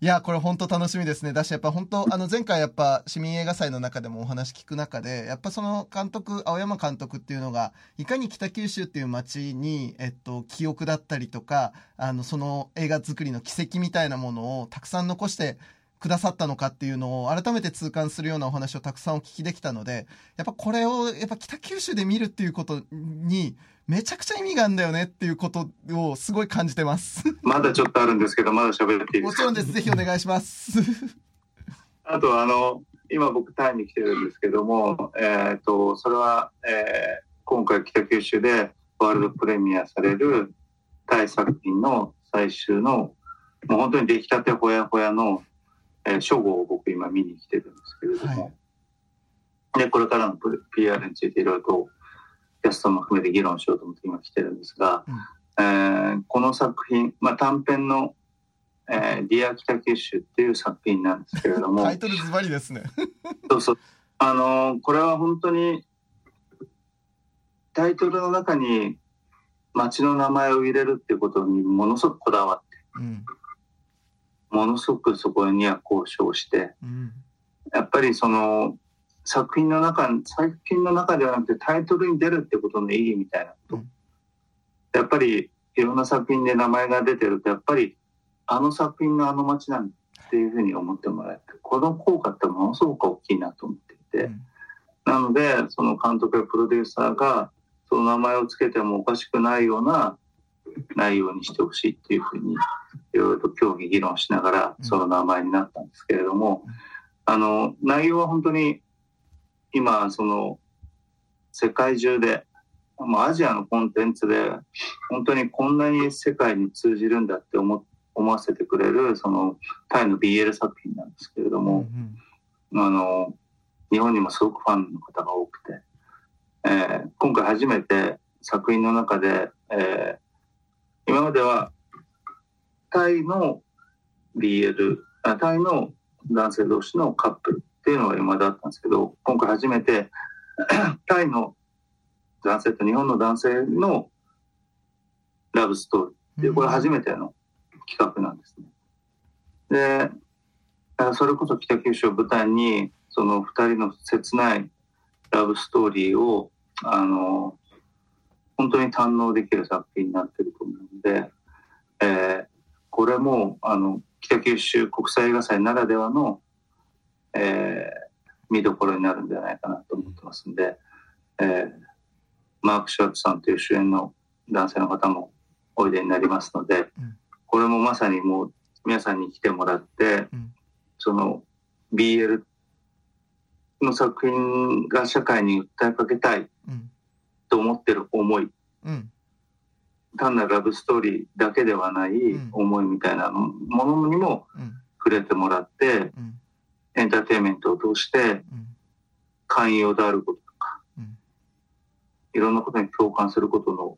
いやこれ本当楽しみですね。だしやっぱ本当あの前回やっぱ市民映画祭の中でもお話聞く中でやっぱその監督青山監督っていうのがいかに北九州っていう街に、えっと、記憶だったりとかあのその映画作りの軌跡みたいなものをたくさん残してくださったのかっていうのを改めて痛感するようなお話をたくさんお聞きできたのでやっぱこれをやっぱ北九州で見るっていうことにめちゃくちゃ意味があるんだよねっていうことをすごい感じてます。まだちょっとあるんですけどまだ喋っていいですか？もちろんです。ぜひお願いします。あとあの今僕タイに来てるんですけども、えーと、それは、えー、今回北九州でワールドプレミアされるタイ作品の最終のもう本当に出来たてほやほやのえー、初号を僕今見に来てるんですけれども、はい、でこれからの PR についていろいろとキャストも含めて議論しようと思って今来てるんですが、うん、えー、この作品、まあ、短編の「えー、 Dear 北九州」っていう作品なんですけれども。タイトルズバリですね。そうそう。あのー、これは本当にタイトルの中に町の名前を入れるっていうことにものすごくこだわって、うんものすごくそこには交渉して、うん、やっぱりその作品の中作品の中ではなくてタイトルに出るってことの意義みたいなこと、うん、やっぱりいろんな作品で名前が出てるとやっぱりあの作品のあの街なんっていうふうに思ってもらえてこの効果ってものすごく大きいなと思っていて、うん、なのでその監督やプロデューサーがその名前を付けてもおかしくないような内容にしてほしいっていうふうにいろいろと協議議論しながらその名前になったんですけれども、あの内容は本当に今その世界中でもうアジアのコンテンツで本当にこんなに世界に通じるんだって思思わせてくれるそのタイの BL 作品なんですけれども、うんうん、あの日本にもすごくファンの方が多くて、えー、今回初めて作品の中で、えー、今まではタイの BL あタイの男性同士のカップルっていうのが今まであったんですけど今回初めて タイの男性と日本の男性のラブストーリーっていうこれ初めての企画なんですね。でそれこそ北九州を舞台にその2人の切ないラブストーリーをあの本当に堪能できる作品になってると思うので、えー、これもあの北九州国際映画祭ならではの、えー、見どころになるんじゃないかなと思ってますんで、えー、マーク・シュワッツさんという主演の男性の方もおいでになりますので、うん、これもまさにもう皆さんに来てもらって、うん、その BL の作品が社会に訴えかけたいと思ってる思い、うん、単なるラブストーリーだけではない思いみたいなものにも触れてもらって、エンターテインメントを通して寛容であることとか、いろんなことに共感することの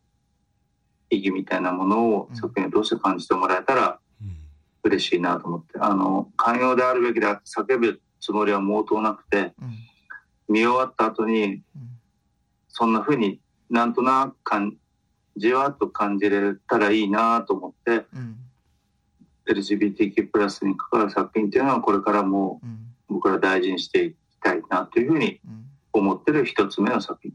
意義みたいなものを作品を通して感じてもらえたら嬉しいなと思ってあの寛容であるべきで叫ぶつもりは毛頭なくて、見終わった後にそんなふうになんとなく感じわっと感じれたらいいなと思って、うん、LGBTQ+ プラスに関わる作品っていうのはこれからも僕ら大事にしていきたいなというふうに思ってる一つ目の作品。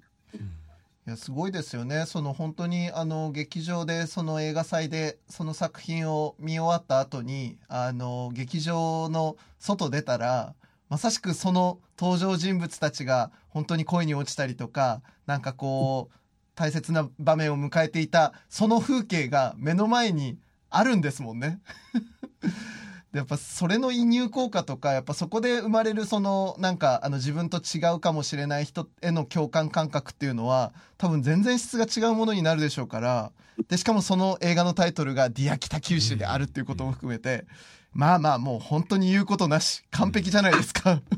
いやすごいですよね。その本当にあの劇場でその映画祭でその作品を見終わった後にあの劇場の外出たらまさしくその登場人物たちが本当に恋に落ちたりとかなんかこう大切な場面を迎えていたその風景が目の前にあるんですもんね。やっぱそれの移入効果とかやっぱそこで生まれるそのなんかあの自分と違うかもしれない人への共感感覚っていうのは多分全然質が違うものになるでしょうからでしかもその映画のタイトルが「 Dear 北九州」であるっていうことも含めてまあまあもう本当に言うことなし。完璧じゃないですか。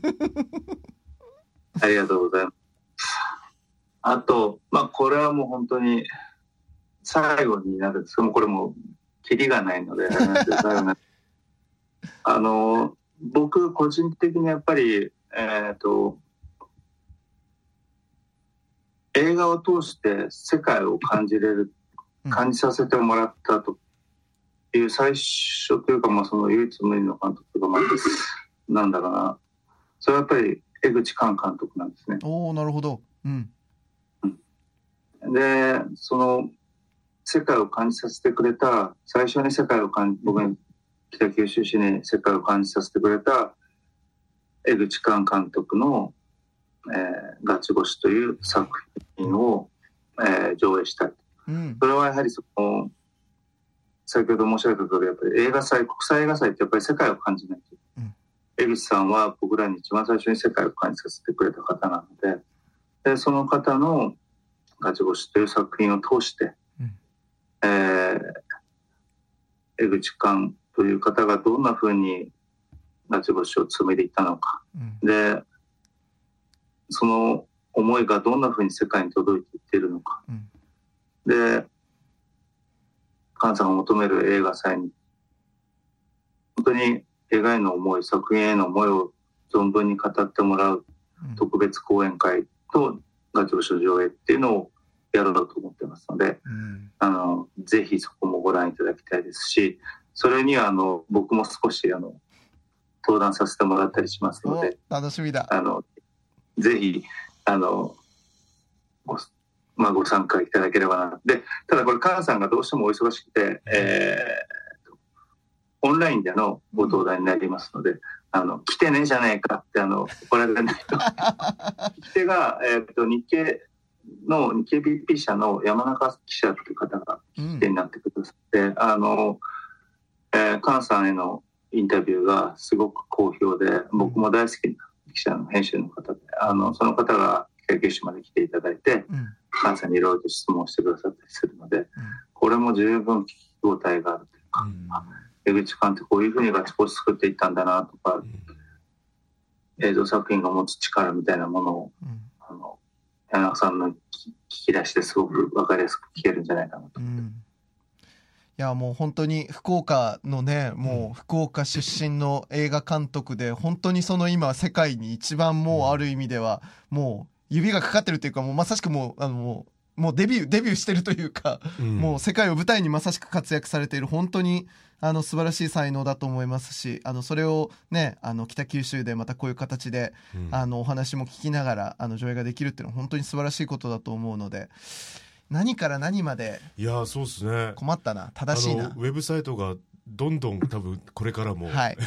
ありがとうございます。あとまあこれはもう本当に最後になる。んですけどもこれもキリがないので あの僕個人的にやっぱりえっ、ー、と映画を通して世界を感じれる感じさせてもらったという最初というか、まあ、その唯一無二の監督がまずなんだろうな。それはやっぱり江口寛監督なんですね。おなるほど、うん、でその世界を感じさせてくれた最初に世界を感じ僕北九州市に世界を感じさせてくれた江口寛監督の「えー、ガチ星」という作品を、えー、上映したい、うん、それはやはりその先ほど申し上げた通りやっぱり映画祭国際映画祭ってやっぱり世界を感じないと、うん、江口さんは僕らに一番最初に世界を感じさせてくれた方なのででその方の「ガチ星」という作品を通して、うん、えー、江口寛という方がどんなふうにガチ星を紡いでいったのか、うん、でその思いがどんなふうに世界に届いていっているのか、うん、で菅さんが求める映画祭に本当に映画への思い作品への思いを存分に語ってもらう特別講演会とガチ星上映っていうのをやろうと思ってますので、うん、あのぜひそこもご覧いただきたいですしそれにはあの僕も少しあの登壇させてもらったりしますので楽しみだ。あのぜひあのご,、まあ、ご参加いただければな。でただこれ菅さんがどうしてもお忙しくて、えー、オンラインでのご登壇になりますので。あの来てねじゃねえかってあの怒られないと。来てが、えーと、日経の日経 BP 社の山中記者という方が来てになってくださって、うん、あのえー、菅さんへのインタビューがすごく好評で僕も大好きな記者の編集の方であのその方が北九州まで来ていただいて、うん、菅さんにいろいろと質問してくださったりするので、うん、これも十分聞き応えがあるというか、うん、江口監ってこういうふうにガチポチ作っていったんだなとか、映像作品が持つ力みたいなものを、あの柳中さんの聞き出しですごく分かりやすく聞けるんじゃないかなと思って。いやもう本当に福岡のねもう福岡出身の映画監督で本当にその今世界に一番もうある意味ではもう指がかかってるっていうかもうまさしくもうあのもうデビューデビューしてるというか、もう世界を舞台にまさしく活躍されている本当にあの素晴らしい才能だと思いますしあのそれをねあの北九州でまたこういう形で、あのお話も聞きながらあの上映ができるっていうのは本当に素晴らしいことだと思うので何から何までいやそうですね。困ったな正しいな。ウェブサイトがどんどん多分これからも。はい。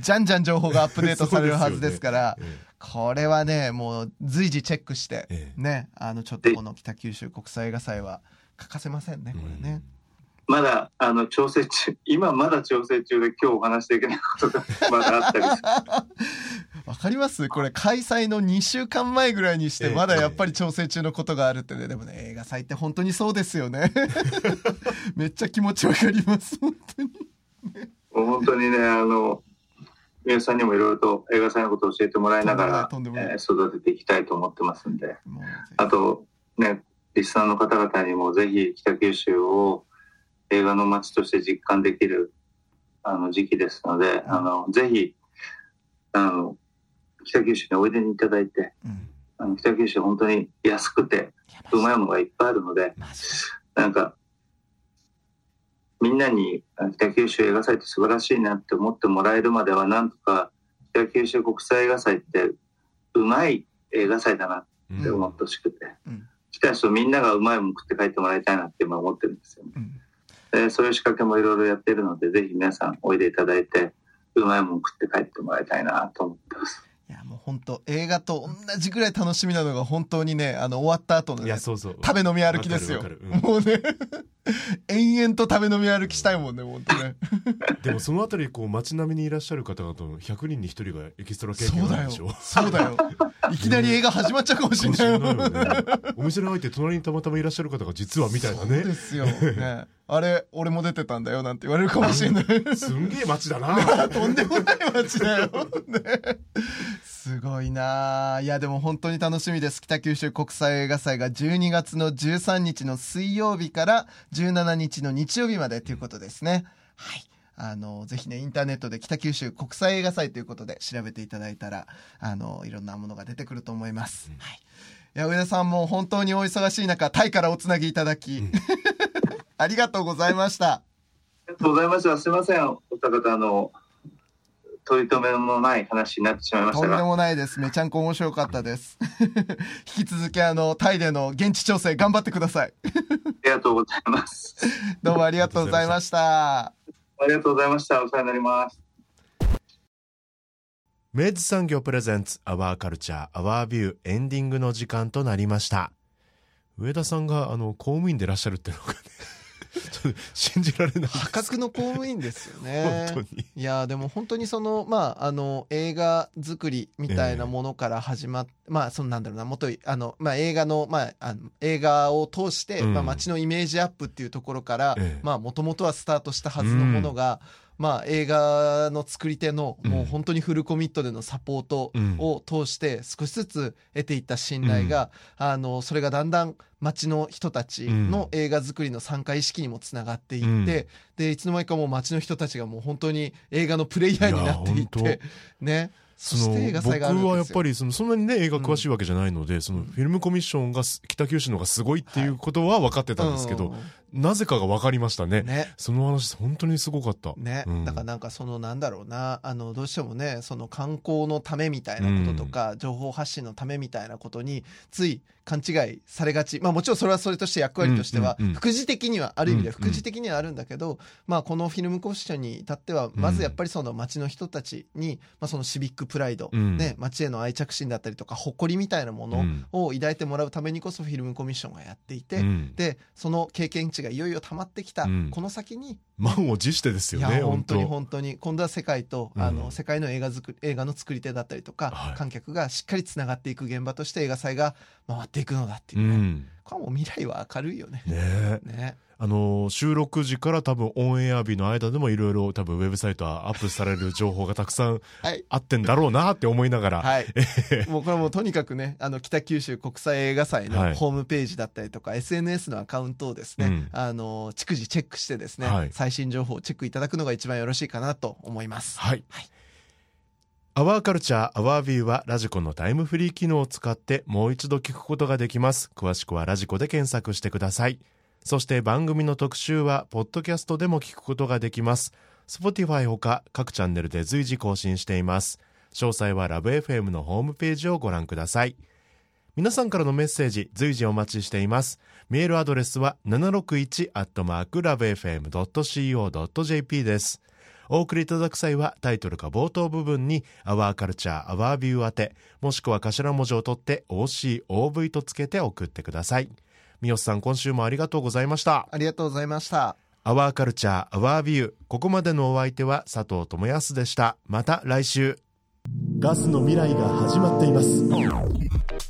じゃんじゃん情報がアップデート されるはずですからねええ、これはねもう随時チェックして、え、ねあのちょっとこの北九州国際映画祭は欠かせませんねこれね。まだあの調整中。今まだ調整中で今日お話しできないことが まだあったり わかります？これ開催の2週間前ぐらいにしてまだやっぱり調整中のことがあるってね。でもね映画祭って本当にそうですよね。めっちゃ気持ちわかります。本当に。本当にねあの皆さんにもいろいろと映画祭のことを教えてもらいながら、えー、育てていきたいと思ってますんで。あとねリスナーの方々にもぜひ北九州を映画の街として実感できるあの時期ですので、あのぜひあの北九州においでにいただいて、うん、あの北九州本当に安くてうまいものがいっぱいあるのでなんかみんなに北九州映画祭って素晴らしいなって思ってもらえるまではなんとか北九州国際映画祭ってうまい映画祭だなって思ってほしくて、うん、来た人みんながうまいもん食って帰ってもらいたいなって今思ってるんですよね。うんでそういう仕掛けもいろいろやってるのでぜひ皆さんおいでいただいてうまいもん食って帰ってもらいたいなと思ってます。いやもう本当映画と同じぐらい楽しみなのが本当にねあの終わった後の、ね、いやそうそう。食べ飲み歩きですよ、うん、もうね延々と食べ飲み歩きしたいもんね本当ね。でもそのあたりこう街並みにいらっしゃる方々の100人に1人がエキストラ経験なんでしょそうだよ。いきなり映画始まっちゃうかもしれないよ、ね、お店の相手隣にたまたまいらっしゃる方が実はみたいなね。そうですよ、ね、あれ俺も出てたんだよなんて言われるかもしれない。すんげえ街だな。とんでもない街だよ、ねすごいないやでも本当に楽しみです。北九州国際映画祭が12月の13日の水曜日から17日の日曜日までということですね。はい。あのぜひねインターネットで北九州国際映画祭ということで調べていただいたらあのいろんなものが出てくると思います、うん、はい。いや上田さんも本当にお忙しい中タイからおつなぎいただき、うん、ありがとうございました。ありがとうございました。すいません。お二方あの取り留めもない話になってしまいましたとんでもないです。めちゃんこ面白かったです。引き続きあの、タイでの現地調整頑張ってください。ありがとうございます。どうもありがとうございました。ありがとうございました。お世話になります。明治産業プレゼンツアワーカルチャーアワービューエンディングの時間となりました。上田さんがあの公務員でいらっしゃるっていうのがね信じられない。破格の公務員ですよね。本当に。いやでも本当にそのまああの映画作りみたいなものから始まって、えー、まあそのなんだろうなもとあの、まあ、映画の,、まあ、あの映画を通して、うん、まあ、街のイメージアップっていうところから、えー、まあもともとはスタートしたはずのものが、うんまあ、映画の作り手のもう本当にフルコミットでのサポートを通して少しずつ得ていった信頼が、あのそれがだんだん街の人たちの映画作りの参加意識にもつながっていって、でいつの間にかもう街の人たちがもう本当に映画のプレイヤーになっていってね。その僕はやっぱりそのそんなにね映画詳しいわけじゃないので、そのフィルムコミッションが北九州のがすごいっていうことは分かってたんですけど、なぜかが分かりましたね。ね。その話、本当にすごかった。ね。うん、だからなんかそのなんだろうな、あの、どうしてもね、その観光のためみたいなこととか、うん、情報発信のためみたいなことに、つい勘違いされがち。まあもちろんそれはそれとして役割としては、副次的には、ある意味で副次的にはあるんだけど、まあこのフィルムコッションに至っては、まずやっぱりその街の人たちに、まあそのシビックプライド、ね、街への愛着心だったりとか、誇りみたいなものを抱いてもらうためにこそフィルムコミッションがやっていて、で、その経験値がいよいよ溜まってきた、この先に満を持してですよね本当。に本当に。今度は世界と、あの世界の映画作映画の作り手だったりとか、はい、観客がしっかりつながっていく現場として映画祭が回っていくのだっていうね、うん、これはもう未来は明るいよね。ね。ねあの収録時から多分オンエア日の間でもいろいろ多分ウェブサイトはアップされる情報がたくさんあってんだろうなって思いながら、はい、もうこれもとにかくねあの北九州国際映画祭のホームページだったりとか、はい、SNS のアカウントをですね、うん、あの逐次チェックしてですね、はい、最新情報をチェックいただくのが一番よろしいかなと思います。はい、はい。アワーカルチャーアワービューはラジコのタイムフリー機能を使ってもう一度聞くことができます。詳しくはラジコで検索してください。そして番組の特集は、ポッドキャストでも聞くことができます。Spotify ほか各チャンネルで随時更新しています。詳細はラブ f m のホームページをご覧ください。皆さんからのメッセージ随時お待ちしています。メールアドレスは 761-lovefm.co.jp です。お送りいただく際はタイトルか冒頭部分に Our Culture, Our View 宛て、もしくは頭文字を取って OCOV とつけて送ってください。三好さん今週もありがとうございました。ありがとうございました。アワーカルチャーアワービューここまでのお相手は佐藤智康でした。また来週。ガスの未来が始まっています。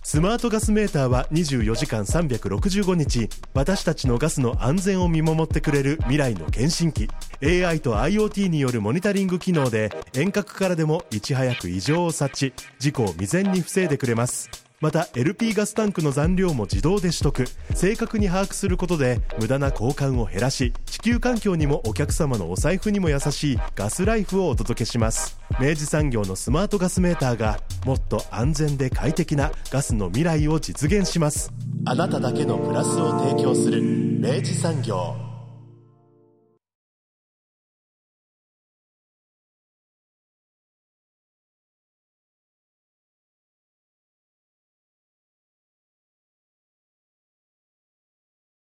スマートガスメーターは24時間365日。私たちのガスの安全を見守ってくれる未来の検診機 AI と IoT によるモニタリング機能で遠隔からでもいち早く異常を察知。事故を未然に防いでくれますまた LP ガスタンクの残量も自動で取得。正確に把握することで無駄な交換を減らし地球環境にもお客様のお財布にも優しいガスライフをお届けします。明治産業のスマートガスメーターがもっと安全で快適なガスの未来を実現します。あなただけのプラスを提供する明治産業。